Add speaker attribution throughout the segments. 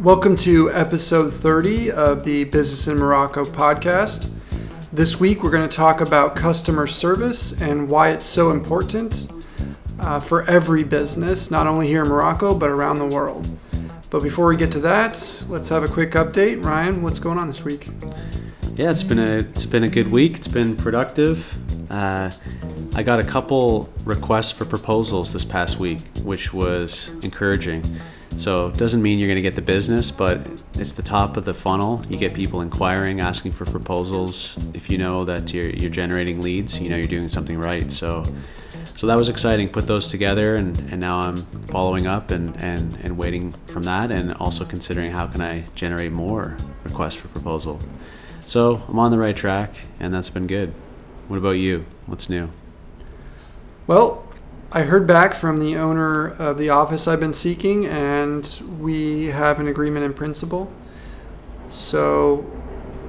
Speaker 1: Welcome to episode 30 of the Business in Morocco podcast. This week we're going to talk about customer service and why it's so important uh, for every business, not only here in Morocco, but around the world. But before we get to that, let's have a quick update. Ryan, what's going on this week?
Speaker 2: Yeah, it's been a it's been a good week. It's been productive. Uh, I got a couple requests for proposals this past week, which was encouraging. So it doesn't mean you're going to get the business, but it's the top of the funnel. You get people inquiring, asking for proposals. If you know that you're, you're generating leads, you know you're doing something right. So so that was exciting. Put those together, and, and now I'm following up and, and, and waiting from that, and also considering how can I generate more requests for proposal. So I'm on the right track, and that's been good. What about you? What's new?
Speaker 1: Well, I heard back from the owner of the office I've been seeking, and we have an agreement in principle. So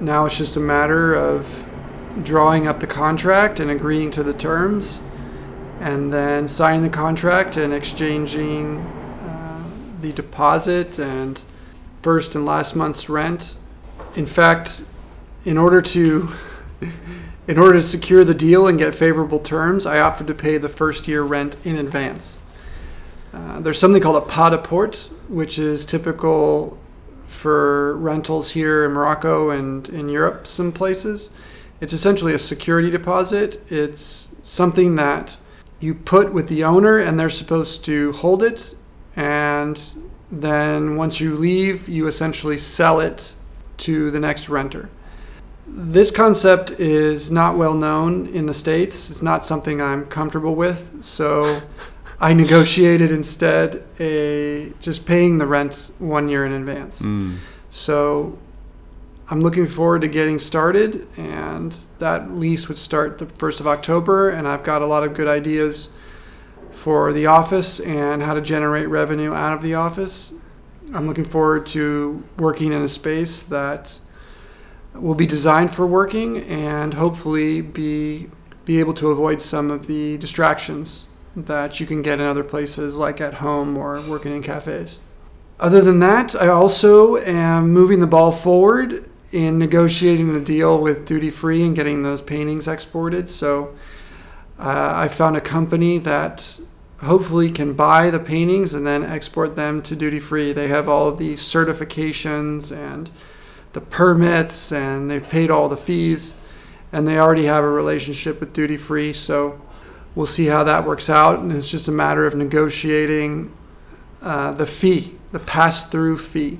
Speaker 1: now it's just a matter of drawing up the contract and agreeing to the terms, and then signing the contract and exchanging uh, the deposit and first and last month's rent. In fact, in order to in order to secure the deal and get favorable terms, I offered to pay the first year rent in advance. Uh, there's something called a pas de porte, which is typical for rentals here in Morocco and in Europe, some places. It's essentially a security deposit. It's something that you put with the owner, and they're supposed to hold it. And then once you leave, you essentially sell it to the next renter this concept is not well known in the States. It's not something I'm comfortable with. So I negotiated instead a just paying the rent one year in advance. Mm. So I'm looking forward to getting started, and that lease would start the 1st of October. And I've got a lot of good ideas for the office and how to generate revenue out of the office. I'm looking forward to working in a space that will be designed for working and hopefully be be able to avoid some of the distractions that you can get in other places like at home or working in cafes. Other than that, I also am moving the ball forward in negotiating a deal with duty free and getting those paintings exported. So uh, I found a company that hopefully can buy the paintings and then export them to duty free. They have all of the certifications and the permits and they've paid all the fees and they already have a relationship with duty free. So we'll see how that works out. And it's just a matter of negotiating uh, the fee, the pass through fee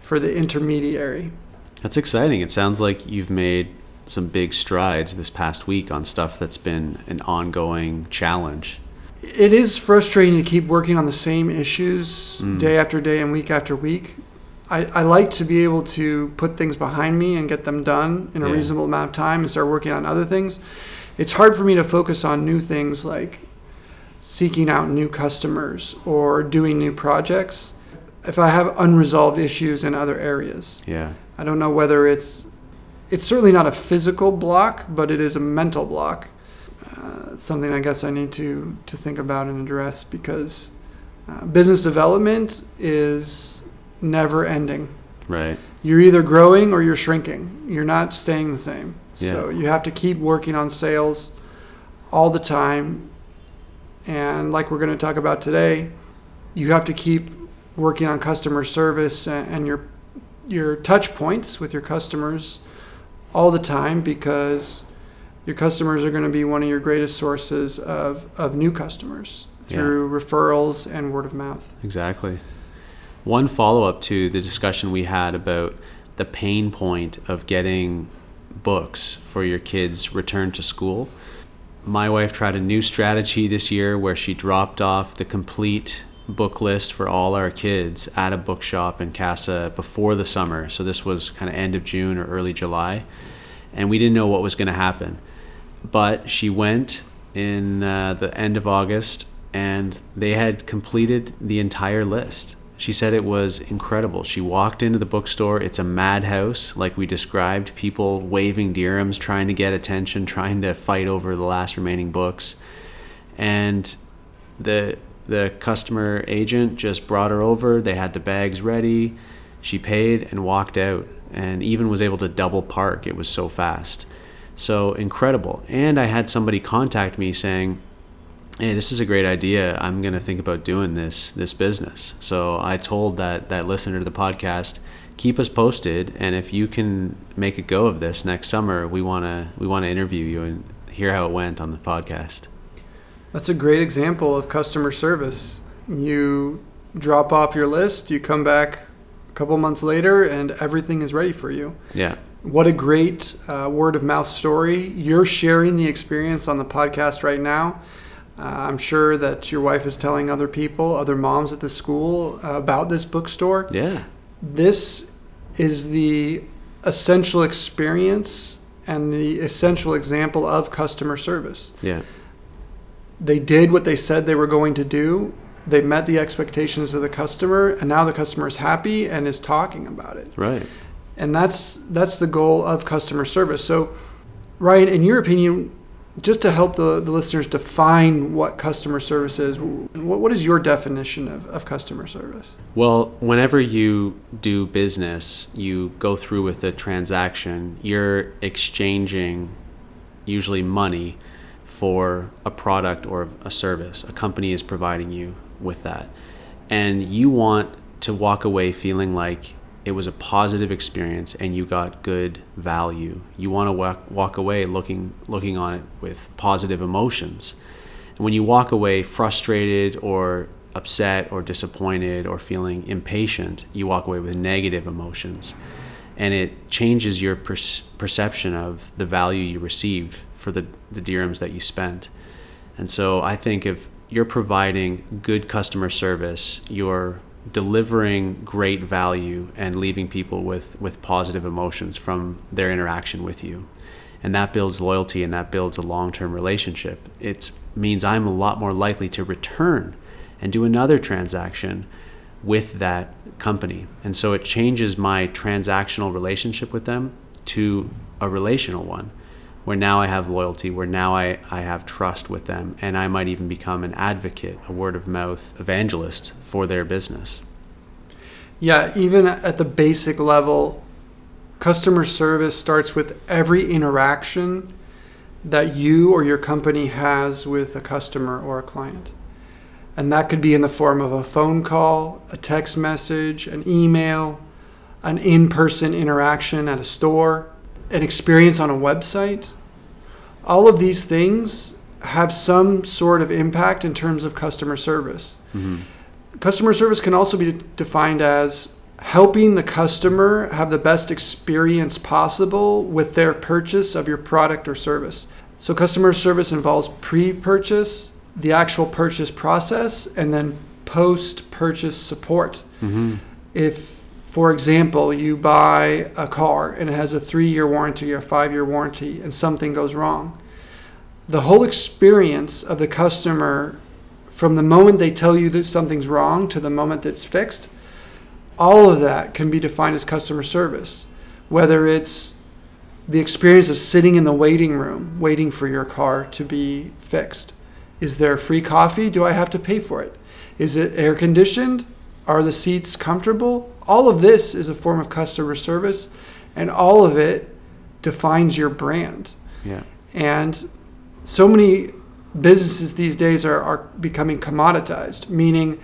Speaker 1: for the intermediary.
Speaker 2: That's exciting. It sounds like you've made some big strides this past week on stuff that's been an ongoing challenge.
Speaker 1: It is frustrating to keep working on the same issues mm. day after day and week after week I, I like to be able to put things behind me and get them done in a yeah. reasonable amount of time and start working on other things. It's hard for me to focus on new things like seeking out new customers or doing new projects if I have unresolved issues in other areas.
Speaker 2: Yeah.
Speaker 1: I don't know whether it's it's certainly not a physical block, but it is a mental block. Uh, something I guess I need to to think about and address because uh, business development is never ending.
Speaker 2: Right.
Speaker 1: You're either growing or you're shrinking. You're not staying the same. Yeah. So you have to keep working on sales all the time. And like we're going to talk about today, you have to keep working on customer service and your your touch points with your customers all the time because your customers are going to be one of your greatest sources of, of new customers through yeah. referrals and word of mouth.
Speaker 2: Exactly. One follow up to the discussion we had about the pain point of getting books for your kids' return to school. My wife tried a new strategy this year where she dropped off the complete book list for all our kids at a bookshop in Casa before the summer. So this was kind of end of June or early July. And we didn't know what was going to happen. But she went in uh, the end of August and they had completed the entire list. She said it was incredible. She walked into the bookstore. It's a madhouse, like we described. People waving dirhams, trying to get attention, trying to fight over the last remaining books. And the the customer agent just brought her over. They had the bags ready. She paid and walked out and even was able to double park. It was so fast. So incredible. And I had somebody contact me saying, hey this is a great idea. I'm going to think about doing this this business. So i told that that listener to the podcast keep us posted. And if you can make a go of this next summer we want to we want to interview you and hear how it went on the podcast.
Speaker 1: That's a great example of customer service. You drop off your list you come back a couple months later and everything is ready for you.
Speaker 2: Yeah.
Speaker 1: What a great uh, word of mouth story. You're sharing the experience on the podcast right now uh, I'm sure that your wife is telling other people, other moms at the school uh, about this bookstore.
Speaker 2: Yeah.
Speaker 1: This is the essential experience and the essential example of customer service.
Speaker 2: Yeah.
Speaker 1: They did what they said they were going to do. They met the expectations of the customer, and now the customer is happy and is talking about it.
Speaker 2: Right.
Speaker 1: And that's that's the goal of customer service. So, Ryan, in your opinion, just to help the, the listeners define what customer service is, what, what is your definition of, of customer service?
Speaker 2: Well, whenever you do business, you go through with a transaction, you're exchanging usually money for a product or a service. A company is providing you with that. And you want to walk away feeling like it was a positive experience and you got good value. You want to walk, walk away looking looking on it with positive emotions. And when you walk away frustrated or upset or disappointed or feeling impatient, you walk away with negative emotions. And it changes your per- perception of the value you received for the, the dirhams that you spent. And so I think if you're providing good customer service, you're delivering great value and leaving people with, with positive emotions from their interaction with you. And that builds loyalty and that builds a long term relationship. It means I'm a lot more likely to return and do another transaction with that company. And so it changes my transactional relationship with them to a relational one where now I have loyalty, where now I, I have trust with them, and I might even become an advocate, a word of mouth evangelist for their business.
Speaker 1: Yeah, even at the basic level, customer service starts with every interaction that you or your company has with a customer or a client. And that could be in the form of a phone call, a text message, an email, an in person interaction at a store, an experience on a website all of these things have some sort of impact in terms of customer service. Mm-hmm. Customer service can also be defined as helping the customer have the best experience possible with their purchase of your product or service. So, customer service involves pre purchase, the actual purchase process, and then post purchase support. Mm-hmm. If, for example, you buy a car and it has a three year warranty or a five year warranty and something goes wrong, the whole experience of the customer from the moment they tell you that something's wrong to the moment that's fixed, all of that can be defined as customer service. Whether it's the experience of sitting in the waiting room waiting for your car to be fixed. Is there free coffee? Do I have to pay for it? Is it air conditioned? Are the seats comfortable? All of this is a form of customer service, and all of it defines your brand.
Speaker 2: Yeah.
Speaker 1: And so many businesses these days are, are becoming commoditized, meaning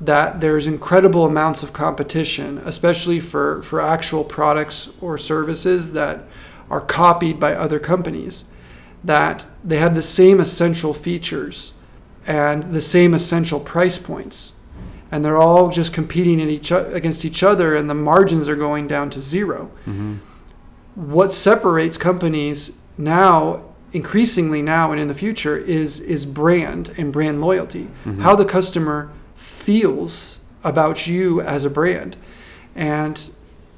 Speaker 1: that there's incredible amounts of competition, especially for, for actual products or services that are copied by other companies, that they have the same essential features and the same essential price points. And they're all just competing in each, against each other, and the margins are going down to 0 mm-hmm. What separates companies now increasingly now and in the future is is brand and brand loyalty. Mm-hmm. How the customer feels about you as a brand. And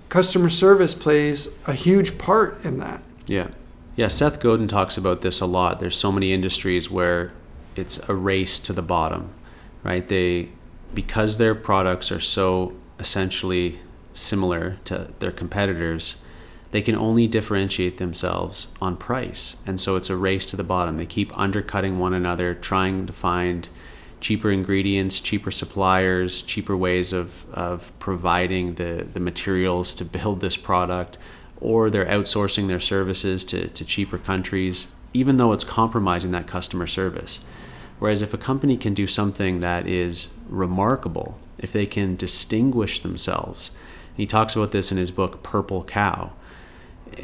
Speaker 1: customer service plays a huge part in that.
Speaker 2: Yeah. Yeah, Seth Godin talks about this a lot. There's so many industries where it's a race to the bottom, right? They because their products are so essentially similar to their competitors, they can only differentiate themselves on price. And so it's a race to the bottom. They keep undercutting one another, trying to find cheaper ingredients, cheaper suppliers, cheaper ways of, of providing the, the materials to build this product, or they're outsourcing their services to, to cheaper countries, even though it's compromising that customer service. Whereas if a company can do something that is remarkable, if they can distinguish themselves, he talks about this in his book Purple Cow,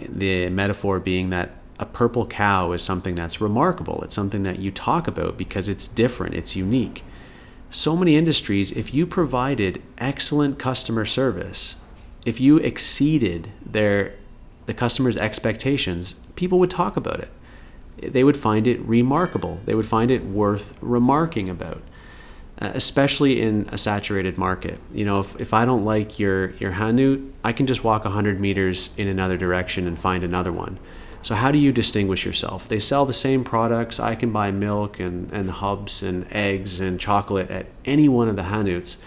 Speaker 2: the metaphor being that a purple cow is something that's remarkable. It's something that you talk about because it's different, it's unique. So many industries, if you provided excellent customer service, if you exceeded their the customer's expectations, people would talk about it. They would find it remarkable. They would find it worth remarking about. Uh, especially in a saturated market. You know, if, if I don't like your, your hanut, I can just walk 100 meters in another direction and find another one. So how do you distinguish yourself? They sell the same products. I can buy milk and, and khobz and eggs and chocolate at any one of the Hanuts.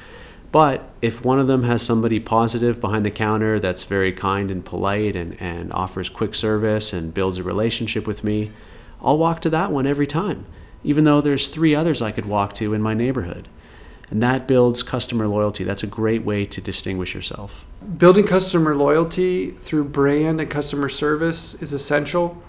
Speaker 2: But if one of them has somebody positive behind the counter that's very kind and polite and, and offers quick service and builds a relationship with me, I'll walk to that one every time, even though there's three others I could walk to in my neighborhood. And that builds customer loyalty. That's a great way to distinguish yourself.
Speaker 1: Building customer loyalty through brand and customer service is essential.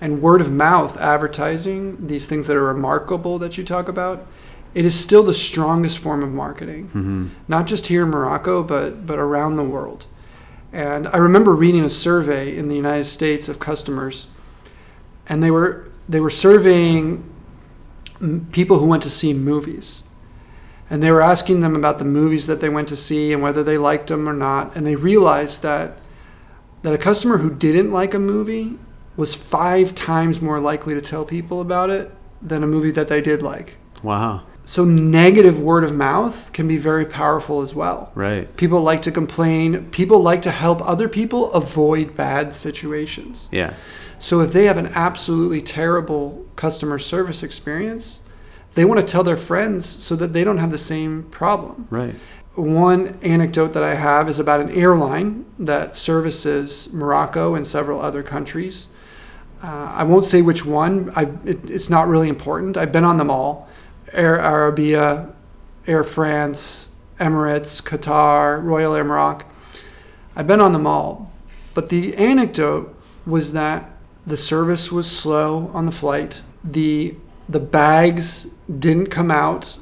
Speaker 1: And word of mouth advertising, these things that are remarkable that you talk about, it is still the strongest form of marketing,
Speaker 2: Mm-hmm.
Speaker 1: not just here in Morocco, but, but around the world. And I remember reading a survey in the United States of customers, and they were, they were surveying m- people who went to see movies and they were asking them about the movies that they went to see and whether they liked them or not and they realized that that a customer who didn't like a movie was 5 times more likely to tell people about it than a movie that they did like
Speaker 2: Wow.
Speaker 1: so negative word of mouth can be very powerful as well
Speaker 2: Right.
Speaker 1: people like to complain people like to help other people avoid bad situations
Speaker 2: Yeah.
Speaker 1: So if they have an absolutely terrible customer service experience they want to tell their friends so that they don't have the same problem.
Speaker 2: Right.
Speaker 1: One anecdote that I have is about an airline that services Morocco and several other countries. Uh, I won't say which one, I, it, it's not really important. I've been on them all Air Arabia, Air France, Emirates, Qatar, Royal Air Maroc. I've been on them all. But the anecdote was that the service was slow on the flight. The the bags didn't come out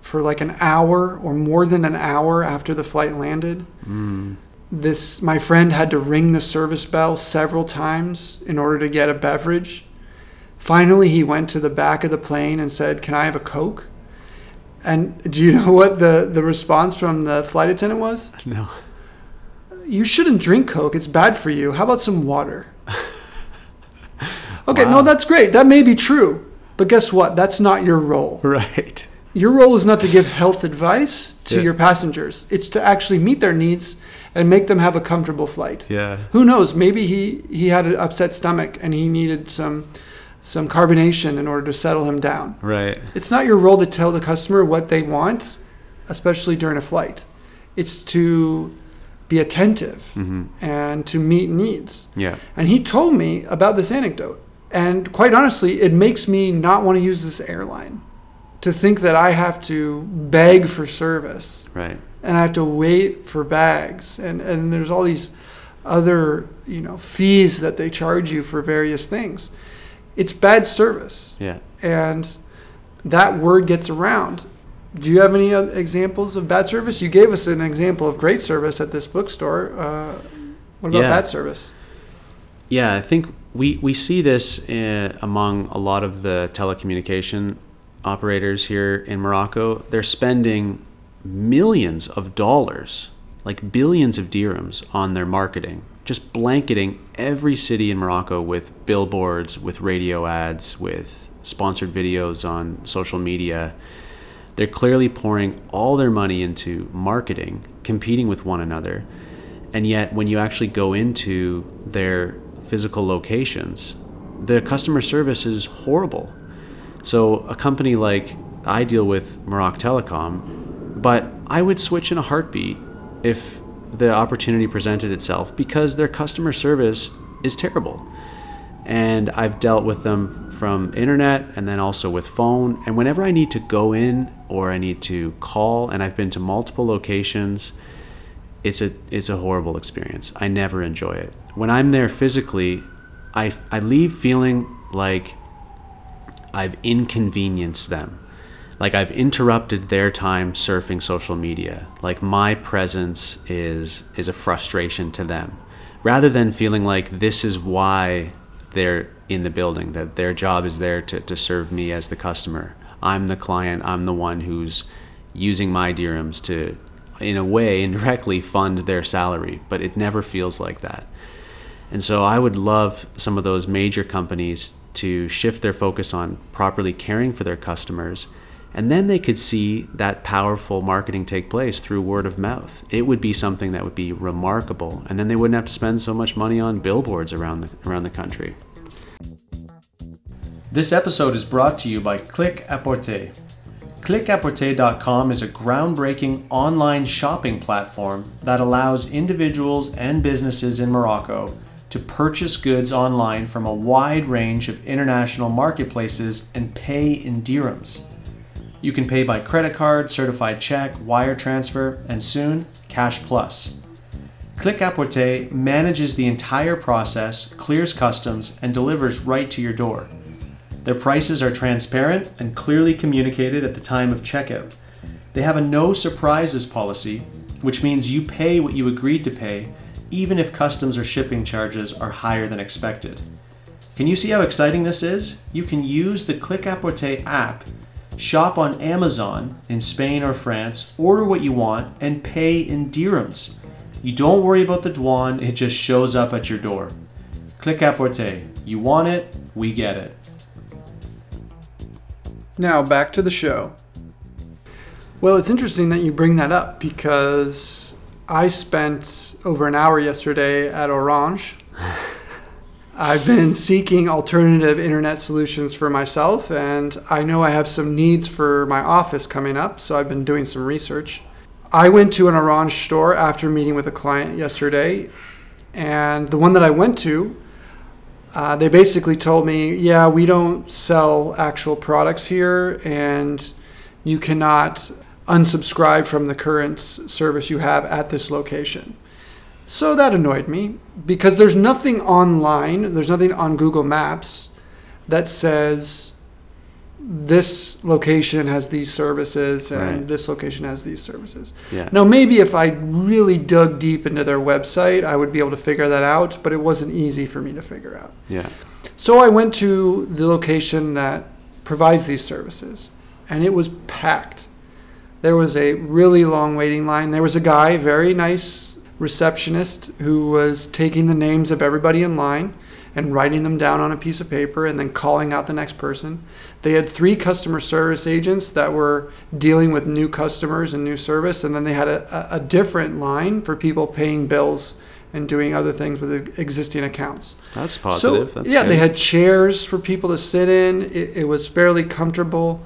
Speaker 1: for like an hour or more than an hour after the flight landed.
Speaker 2: Mm.
Speaker 1: This my friend had to ring the service bell several times in order to get a beverage. Finally, he went to the back of the plane and said, "Can I have a Coke?" And do you know what the the response from the flight attendant was?
Speaker 2: No.
Speaker 1: You shouldn't drink Coke. It's bad for you. How about some water? Okay,
Speaker 2: Wow.
Speaker 1: no, that's great. That may be true. But guess what? That's not your role.
Speaker 2: Right.
Speaker 1: Your role is not to give health advice to
Speaker 2: Yeah.
Speaker 1: your passengers. It's to actually meet their needs and make them have a comfortable flight.
Speaker 2: Yeah.
Speaker 1: Who knows? Maybe he, he had an upset stomach and he needed some some carbonation in order to settle him down.
Speaker 2: Right.
Speaker 1: It's not your role to tell the customer what they want, especially during a flight. It's to be attentive
Speaker 2: hmm
Speaker 1: and to meet needs.
Speaker 2: Yeah.
Speaker 1: And he told me about this anecdote. And quite honestly, it makes me not want to use this airline. To think that I have to beg for service
Speaker 2: Right.
Speaker 1: and I have to wait for bags and, and there's all these other, you know, fees that they charge you for various things. It's bad service.
Speaker 2: Yeah.
Speaker 1: And that word gets around. Do you have any other examples of bad service? You gave us an example of great service at this bookstore. Uh, what about
Speaker 2: Yeah.
Speaker 1: bad service?
Speaker 2: Yeah, I think we, we see this uh, among a lot of the telecommunication operators here in Morocco. They're spending millions of dollars, like billions of dirhams, on their marketing, just blanketing every city in Morocco with billboards, with radio ads, with sponsored videos on social media. They're clearly pouring all their money into marketing, competing with one another. And yet, when you actually go into their physical locations, the customer service is horrible. So, a company like I deal with Morocco Telecom, but I would switch in a heartbeat if the opportunity presented itself because their customer service is terrible. and I've dealt with them from internet and then also with phone. And whenever I need to go in or I need to call, and I've been to multiple locations, it's a it's a horrible experience. I never enjoy it. When I'm there physically, I I leave feeling like I've inconvenienced them. Like I've interrupted their time surfing social media. Like my presence is is a frustration to them. Rather than feeling like this is why they're in the building, that their job is there to, to serve me as the customer. I'm the client, I'm the one who's using my dirhams to, in a way, indirectly fund their salary, but it never feels like that. And so I would love some of those major companies to shift their focus on properly caring for their customers. And then they could see that powerful marketing take place through word of mouth. It would be something that would be remarkable. And then they wouldn't have to spend so much money on billboards around the, around the country.
Speaker 3: This episode is brought to you by Click Apporter. ClickApporter.com is a groundbreaking online shopping platform that allows individuals and businesses in Morocco to purchase goods online from a wide range of international marketplaces and pay in dirhams. You can pay by credit card, certified check, wire transfer, and soon, Cash Plus. Click Apporter manages the entire process, clears customs, and delivers right to your door. Their prices are transparent and clearly communicated at the time of checkout. They have a no surprises policy, which means you pay what you agreed to pay, even if customs or shipping charges are higher than expected. Can you see how exciting this is? You can use the Click Apporter app, shop on Amazon in Spain or France, order what you want, and pay in dirhams. You don't worry about the douane, it just shows up at your door. Click Apporter. You want it, we get it.
Speaker 1: Now back to the show. Well, it's interesting that you bring that up because I spent over an hour yesterday at Orange. I've been seeking alternative internet solutions for myself, and I know I have some needs for my office coming up, so I've been doing some research. I went to an Orange store after meeting with a client yesterday, and the one that I went to uh, they basically told me, yeah, we don't sell actual products here, and you cannot unsubscribe from the current service you have at this location. So that annoyed me because there's nothing online, there's nothing on Google Maps that says this location has these services and
Speaker 2: Right.
Speaker 1: this location has these services.
Speaker 2: Yeah.
Speaker 1: Now, maybe if I really dug deep into their website, I would be able to figure that out, but it wasn't easy for me to figure out.
Speaker 2: Yeah.
Speaker 1: So I went to the location that provides these services, and it was packed. There was a really long waiting line. There was a guy, very nice receptionist, who was taking the names of everybody in line and writing them down on a piece of paper and then calling out the next person. They had three customer service agents that were dealing with new customers and new service, and then they had a, a different line for people paying bills and doing other things with existing accounts.
Speaker 2: That's positive.
Speaker 1: So,
Speaker 2: That's
Speaker 1: yeah,
Speaker 2: good.
Speaker 1: they had chairs for people to sit in. It, it was fairly comfortable.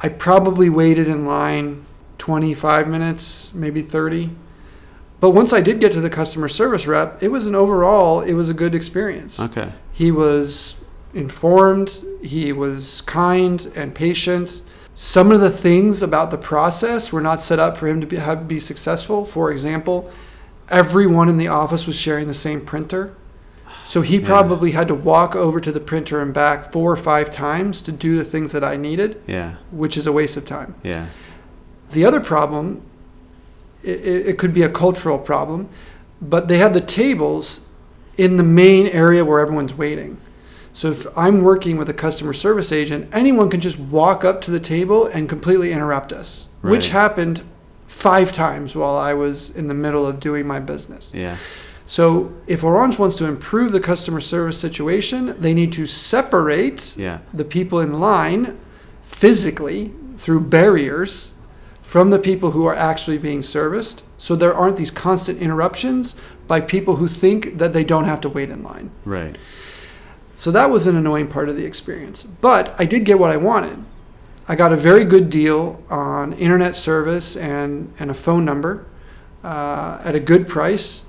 Speaker 1: I probably waited in line 25 minutes, maybe 30. But once I did get to the customer service rep, it was an overall, it was a good experience.
Speaker 2: Okay.
Speaker 1: He was informed, he was kind and patient. Some of the things about the process were not set up for him to be, have, be successful. For example, everyone in the office was sharing the same printer. So he
Speaker 2: Yeah.
Speaker 1: probably had to walk over to the printer and back four or five times to do the things that I needed,
Speaker 2: Yeah.
Speaker 1: which is a waste of time.
Speaker 2: Yeah.
Speaker 1: The other problem, it it could be a cultural problem, but they had the tables in the main area where everyone's waiting. So if I'm working with a customer service agent, anyone can just walk up to the table and completely interrupt us, which happened five times while I was in the middle of doing my business.
Speaker 2: Yeah.
Speaker 1: So if Orange wants to improve the customer service situation, they need to separate
Speaker 2: Yeah.
Speaker 1: the people in line physically through barriers from the people who are actually being serviced so there aren't these constant interruptions by people who think that they don't have to wait in line.
Speaker 2: Right.
Speaker 1: So that was an annoying part of the experience. But I did get what I wanted. I got a very good deal on internet service and, and a phone number uh, at a good price.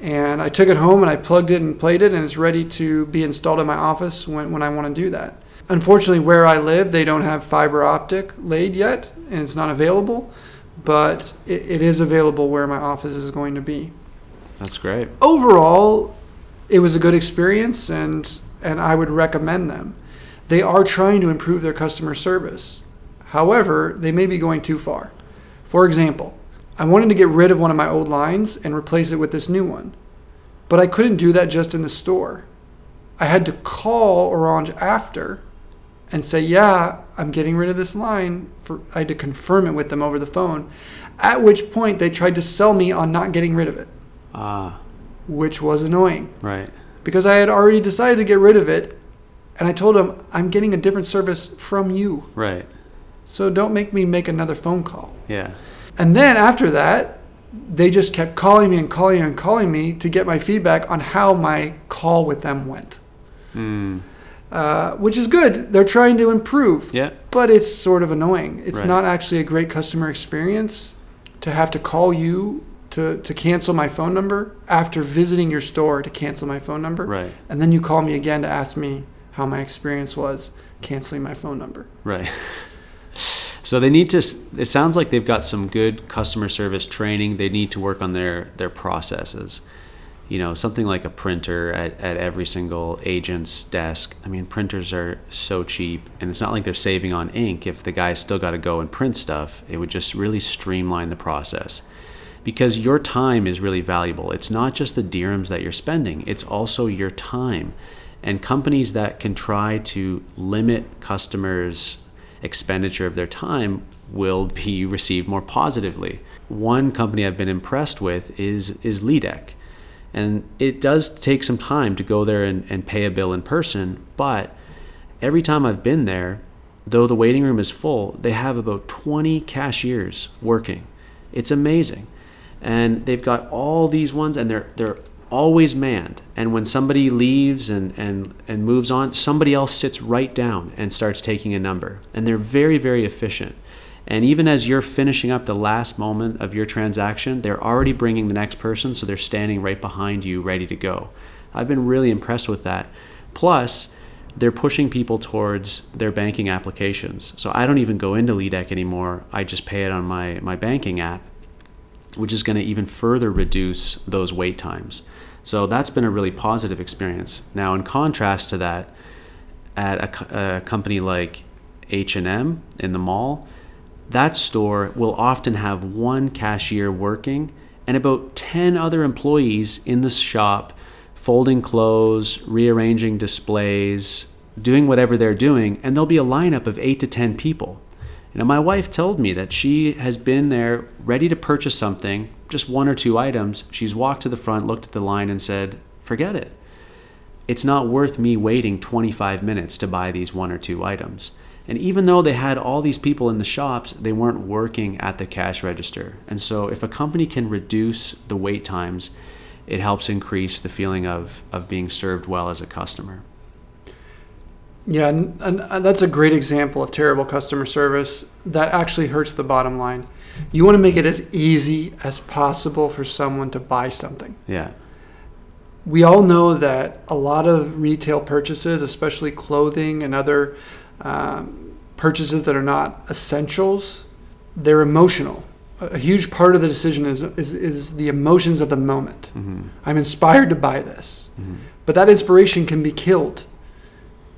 Speaker 1: And I took it home and I plugged it and played it, and it's ready to be installed in my office when, when I want to do that. Unfortunately, where I live, they don't have fiber optic laid yet, and it's not available, but it, it is available where my office is going to be.
Speaker 2: That's great.
Speaker 1: Overall, it was a good experience, and, and I would recommend them. They are trying to improve their customer service. However, they may be going too far. For example, I wanted to get rid of one of my old lines and replace it with this new one. But I couldn't do that just in the store. I had to call Orange after and say, "Yeah, I'm getting rid of this line." For I had to confirm it with them over the phone. At which point they tried to sell me on not getting rid of it,
Speaker 2: Ah,
Speaker 1: which was annoying
Speaker 2: right.
Speaker 1: Because I had already decided to get rid of it and I told them, "I'm getting a different service from you."
Speaker 2: Right.
Speaker 1: So don't make me make another phone call.
Speaker 2: Yeah.
Speaker 1: And then after that, they just kept calling me and calling and calling me to get my feedback on how my call with them went,
Speaker 2: Mm.
Speaker 1: uh, which is good. They're trying to improve,
Speaker 2: Yeah.
Speaker 1: but it's sort of annoying. It's
Speaker 2: Right.
Speaker 1: not actually a great customer experience to have to call you to, to cancel my phone number after visiting your store to cancel my phone number.
Speaker 2: Right.
Speaker 1: And then you call me again to ask me how my experience was canceling my phone number.
Speaker 2: Right. So they need to. It sounds like they've got some good customer service training. They need to work on their their processes. You know, something like a printer at, at every single agent's desk. I mean, printers are so cheap, and it's not like they're saving on ink. If the guy's still got to go and print stuff, it would just really streamline the process. Because your time is really valuable. It's not just the dirhams that you're spending; it's also your time. And companies that can try to limit customers' expenditure of their time will be received more positively. One company I've been impressed with is is Lydec. And it does take some time to go there and, and pay a bill in person, but every time I've been there, though the waiting room is full, they have about 20 cashiers working. It's amazing. And they've got all these ones and they're they're always manned. And when somebody leaves and, and, and moves on, somebody else sits right down and starts taking a number. And they're very, very efficient. And even as you're finishing up the last moment of your transaction, they're already bringing the next person, so they're standing right behind you, ready to go. I've been really impressed with that. Plus, they're pushing people towards their banking applications. So I don't even go into Lydec anymore. I just pay it on my, my banking app, which is going to even further reduce those wait times. So that's been a really positive experience. Now, in contrast to that, at a, a company like H&M in the mall, that store will often have one cashier working and about 10 other employees in the shop folding clothes, rearranging displays, doing whatever they're doing, and there'll be a lineup of 8 to 10 people. You know, my wife told me that she has been there ready to purchase something, just one or two items. She's walked to the front, looked at the line, and said, Forget it. It's not worth me waiting 25 minutes to buy these one or two items. And even though they had all these people in the shops, they weren't working at the cash register. And so, if a company can reduce the wait times, it helps increase the feeling of, of being served well as a customer.
Speaker 1: Yeah, and, and that's a great example of terrible customer service that actually hurts the bottom line. You want to make it as easy as possible for someone to buy something.
Speaker 2: Yeah.
Speaker 1: We all know that a lot of retail purchases, especially clothing and other um, purchases that are not essentials, they're emotional. A a huge part of the decision is, is, is the emotions of the moment.
Speaker 2: Mm-hmm.
Speaker 1: I'm inspired to buy this.
Speaker 2: Mm-hmm.
Speaker 1: But that inspiration can be killed.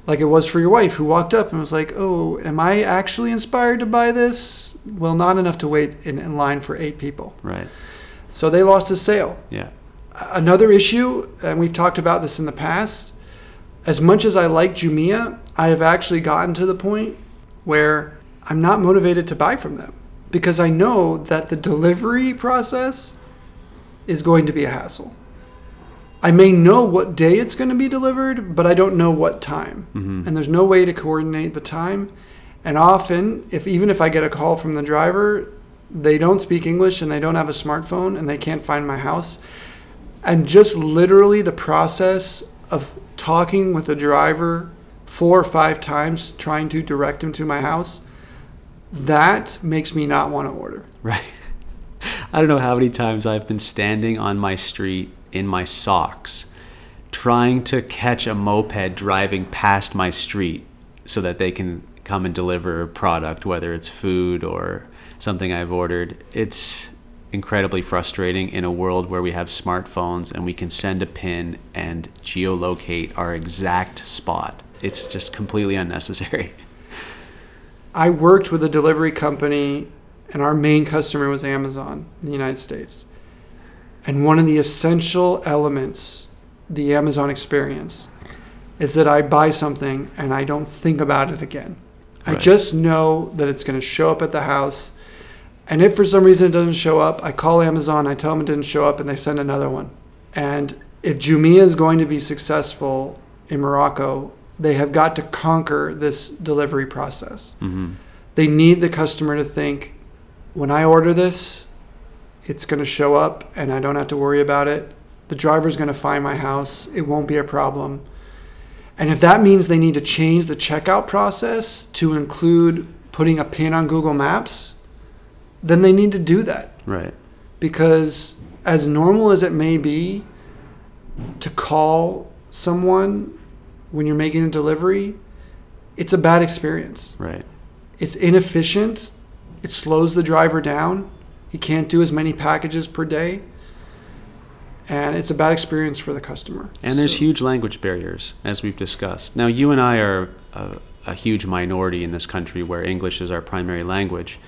Speaker 1: Like it was for your wife who walked up and was like, Oh, am I actually inspired to buy this? Well, not enough to wait in, in line for eight people.
Speaker 2: Right.
Speaker 1: So they lost a sale.
Speaker 2: Yeah.
Speaker 1: Another issue, and we've talked about this in the past, as much as I like Jumia, I have actually gotten to the point where I'm not motivated to buy from them because I know that the delivery process is going to be a hassle. I may know what day it's going to be delivered, but I don't know what time.
Speaker 2: Mhm.
Speaker 1: And there's no way to coordinate the time. And often, if even if I get a call from the driver, they don't speak English and they don't have a smartphone and they can't find my house. And just literally the process of talking with the driver four or five times trying to direct him to my house, that makes me not want to order.
Speaker 2: Right. I don't know how many times I've been standing on my street in my socks trying to catch a moped driving past my street so that they can come and deliver a product, whether it's food or something I've ordered. It's incredibly frustrating in a world where we have smartphones and we can send a pin and geolocate our exact spot. It's just completely unnecessary.
Speaker 1: I worked with a delivery company, and our main customer was Amazon in the United States. And one of the essential elements, the Amazon experience, is that I buy something and I don't think about it again. I just know that it's going to show up at the house. And if for some reason it doesn't show up, I call Amazon, I tell them it didn't show up, and they send another one. And if Jumia is going to be successful in Morocco, they have got to conquer this delivery process.
Speaker 2: hmm
Speaker 1: They need the customer to think, when I order this, it's going to show up and I don't have to worry about it. The driver's going to find my house. It won't be a problem. And if that means they need to change the checkout process to include putting a pin on Google Maps, then they need to do that
Speaker 2: Right.
Speaker 1: because as normal as it may be to call someone when you're making a delivery, it's a bad experience.
Speaker 2: Right.
Speaker 1: It's inefficient. It slows the driver down. He can't do as many packages per day. And it's a bad experience for the customer.
Speaker 2: And there's huge language barriers, as we've discussed. Now, you and I are a, a huge minority in this country where English is our primary language,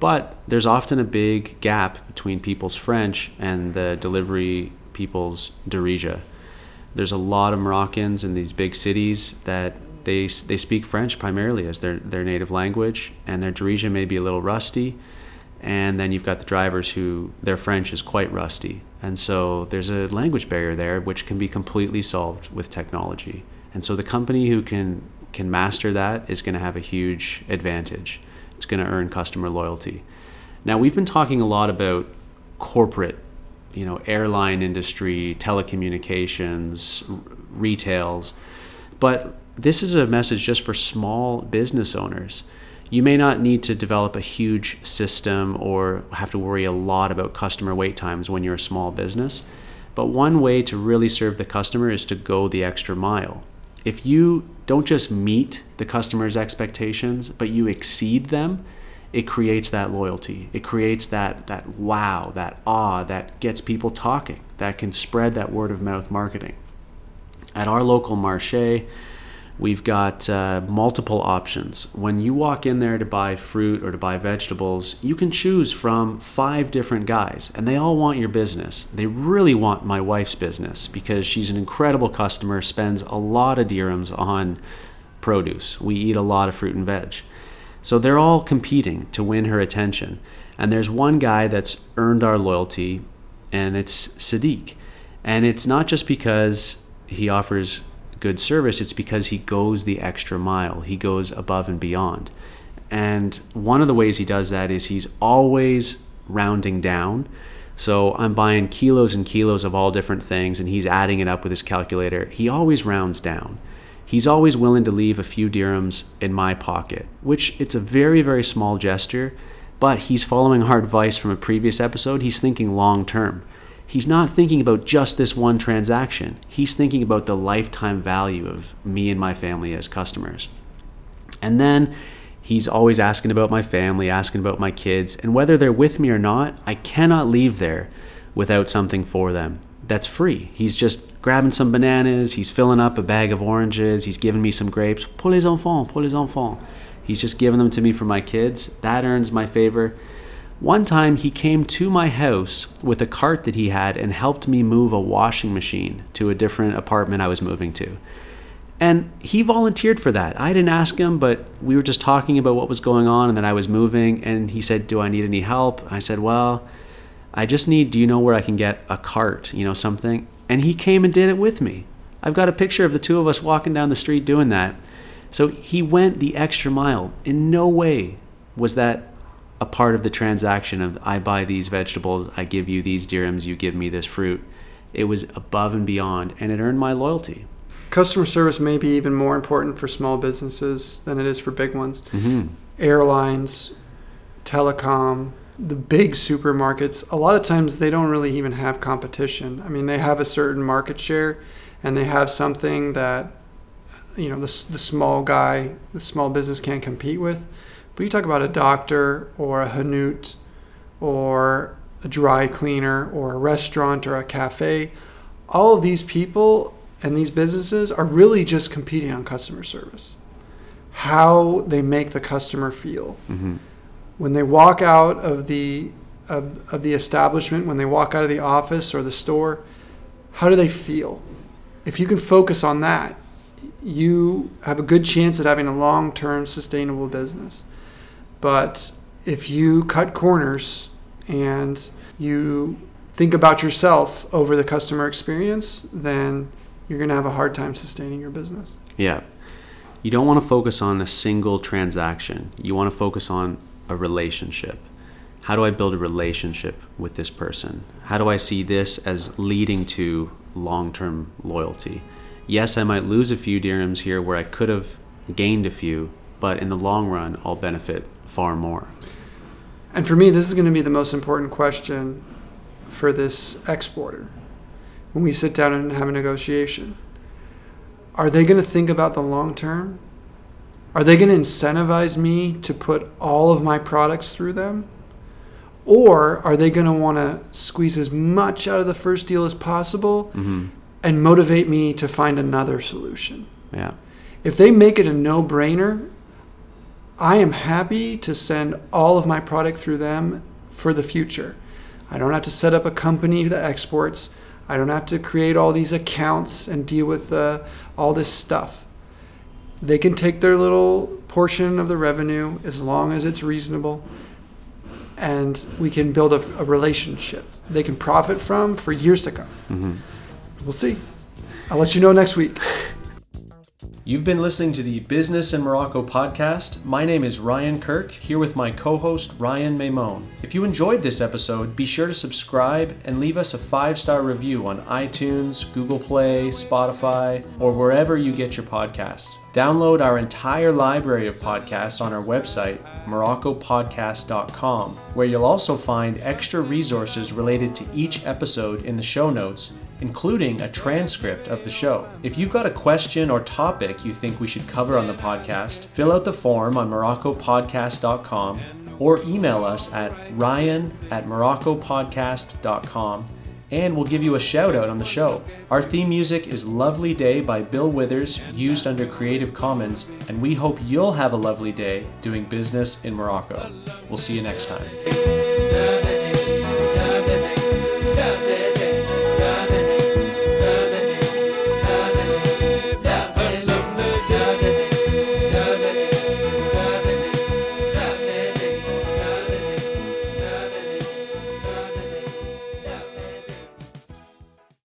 Speaker 2: but there's often a big gap between people's French and the delivery people's Darija. There's a lot of Moroccans in these big cities that they, they speak French primarily as their, their native language, and their Darija may be a little rusty. And then you've got the drivers who their French is quite rusty. And so there's a language barrier there which can be completely solved with technology. And so the company who can can master that is going to have a huge advantage. It's going to earn customer loyalty. Now we've been talking a lot about corporate, you know, airline industry, telecommunications, r- retails, but this is a message just for small business owners. You may not need to develop a huge system or have to worry a lot about customer wait times when you're a small business. But one way to really serve the customer is to go the extra mile. If you don't just meet the customer's expectations, but you exceed them, it creates that loyalty. It creates that that wow, that awe that gets people talking, that can spread that word of mouth marketing. At our local marché, we've got uh, multiple options. When you walk in there to buy fruit or to buy vegetables, you can choose from five different guys, and they all want your business. They really want my wife's business because she's an incredible customer, spends a lot of dirhams on produce. We eat a lot of fruit and veg. So they're all competing to win her attention. And there's one guy that's earned our loyalty, and it's Sadiq. And it's not just because he offers good service, it's because he goes the extra mile. He goes above and beyond. And one of the ways he does that is he's always rounding down. So I'm buying kilos and kilos of all different things, and he's adding it up with his calculator. He always rounds down. He's always willing to leave a few dirhams in my pocket, which it's a very, very small gesture, but he's following our advice from a previous episode. He's thinking long term. He's not thinking about just this one transaction. He's thinking about the lifetime value of me and my family as customers. And then he's always asking about my family, asking about my kids, and whether they're with me or not, I cannot leave there without something for them. That's free. He's just grabbing some bananas, he's filling up a bag of oranges, he's giving me some grapes. Pour les enfants, pour les enfants. He's just giving them to me for my kids. That earns my favor. One time he came to my house with a cart that he had and helped me move a washing machine to a different apartment I was moving to. And he volunteered for that. I didn't ask him, but we were just talking about what was going on and that I was moving. And he said, Do I need any help? I said, Well, I just need, do you know where I can get a cart, you know, something? And he came and did it with me. I've got a picture of the two of us walking down the street doing that. So he went the extra mile. In no way was that a part of the transaction of I buy these vegetables, I give you these dirhams, you give me this fruit. It was above and beyond, and it earned my loyalty.
Speaker 1: Customer service may be even more important for small businesses than it is for big ones.
Speaker 2: Mm-hmm.
Speaker 1: Airlines, telecom, the big supermarkets, a lot of times they don't really even have competition. I mean, they have a certain market share and they have something that, you know, the, the small guy, the small business can't compete with. But you talk about a doctor or a Hanut or a dry cleaner or a restaurant or a cafe, all of these people and these businesses are really just competing on customer service. How they make the customer feel.
Speaker 4: Mm-hmm.
Speaker 1: When they walk out of the of, of the establishment, when they walk out of the office or the store, how do they feel? If you can focus on that, you have a good chance at having a long term sustainable business. But if you cut corners and you think about yourself over the customer experience, then you're going to have a hard time sustaining your business.
Speaker 4: Yeah. You don't want to focus on a single transaction. You want to focus on a relationship. How do I build a relationship with this person? How do I see this as leading to long term loyalty? Yes, I might lose a few dirhams here where I could have gained a few, but in the long run, I'll benefit far more.
Speaker 1: And for me, this is going to be the most important question for this exporter when we sit down and have a negotiation. Are they going to think about the long term? Are they going to incentivize me to put all of my products through them? Or are they going to want to squeeze as much out of the first deal as possible
Speaker 4: Mm-hmm.
Speaker 1: and motivate me to find another solution?
Speaker 4: Yeah.
Speaker 1: If they make it a no brainer, I am happy to send all of my product through them for the future. I don't have to set up a company that exports. I don't have to create all these accounts and deal with uh, all this stuff. They can take their little portion of the revenue as long as it's reasonable, and we can build a, a relationship they can profit from for years to come.
Speaker 4: Mm-hmm.
Speaker 1: We'll see. I'll let you know next week.
Speaker 2: You've been listening to the Business in Morocco podcast. My name is Ryan Kirk, here with my co host Ryan Maimon. If you enjoyed this episode, be sure to subscribe and leave us a five star review on iTunes, Google Play, Spotify, or wherever you get your podcasts. Download our entire library of podcasts on our website, MoroccoPodcast.com, where you'll also find extra resources related to each episode in the show notes, including a transcript of the show. If you've got a question or you think we should cover on the podcast, fill out the form on MoroccoPodcast.com or email us at ryan at MoroccoPodcast.com and we'll give you a shout out on the show. Our theme music is Lovely Day by Bill Withers, used under Creative Commons, and we hope you'll have a lovely day doing business in Morocco. We'll see you next time.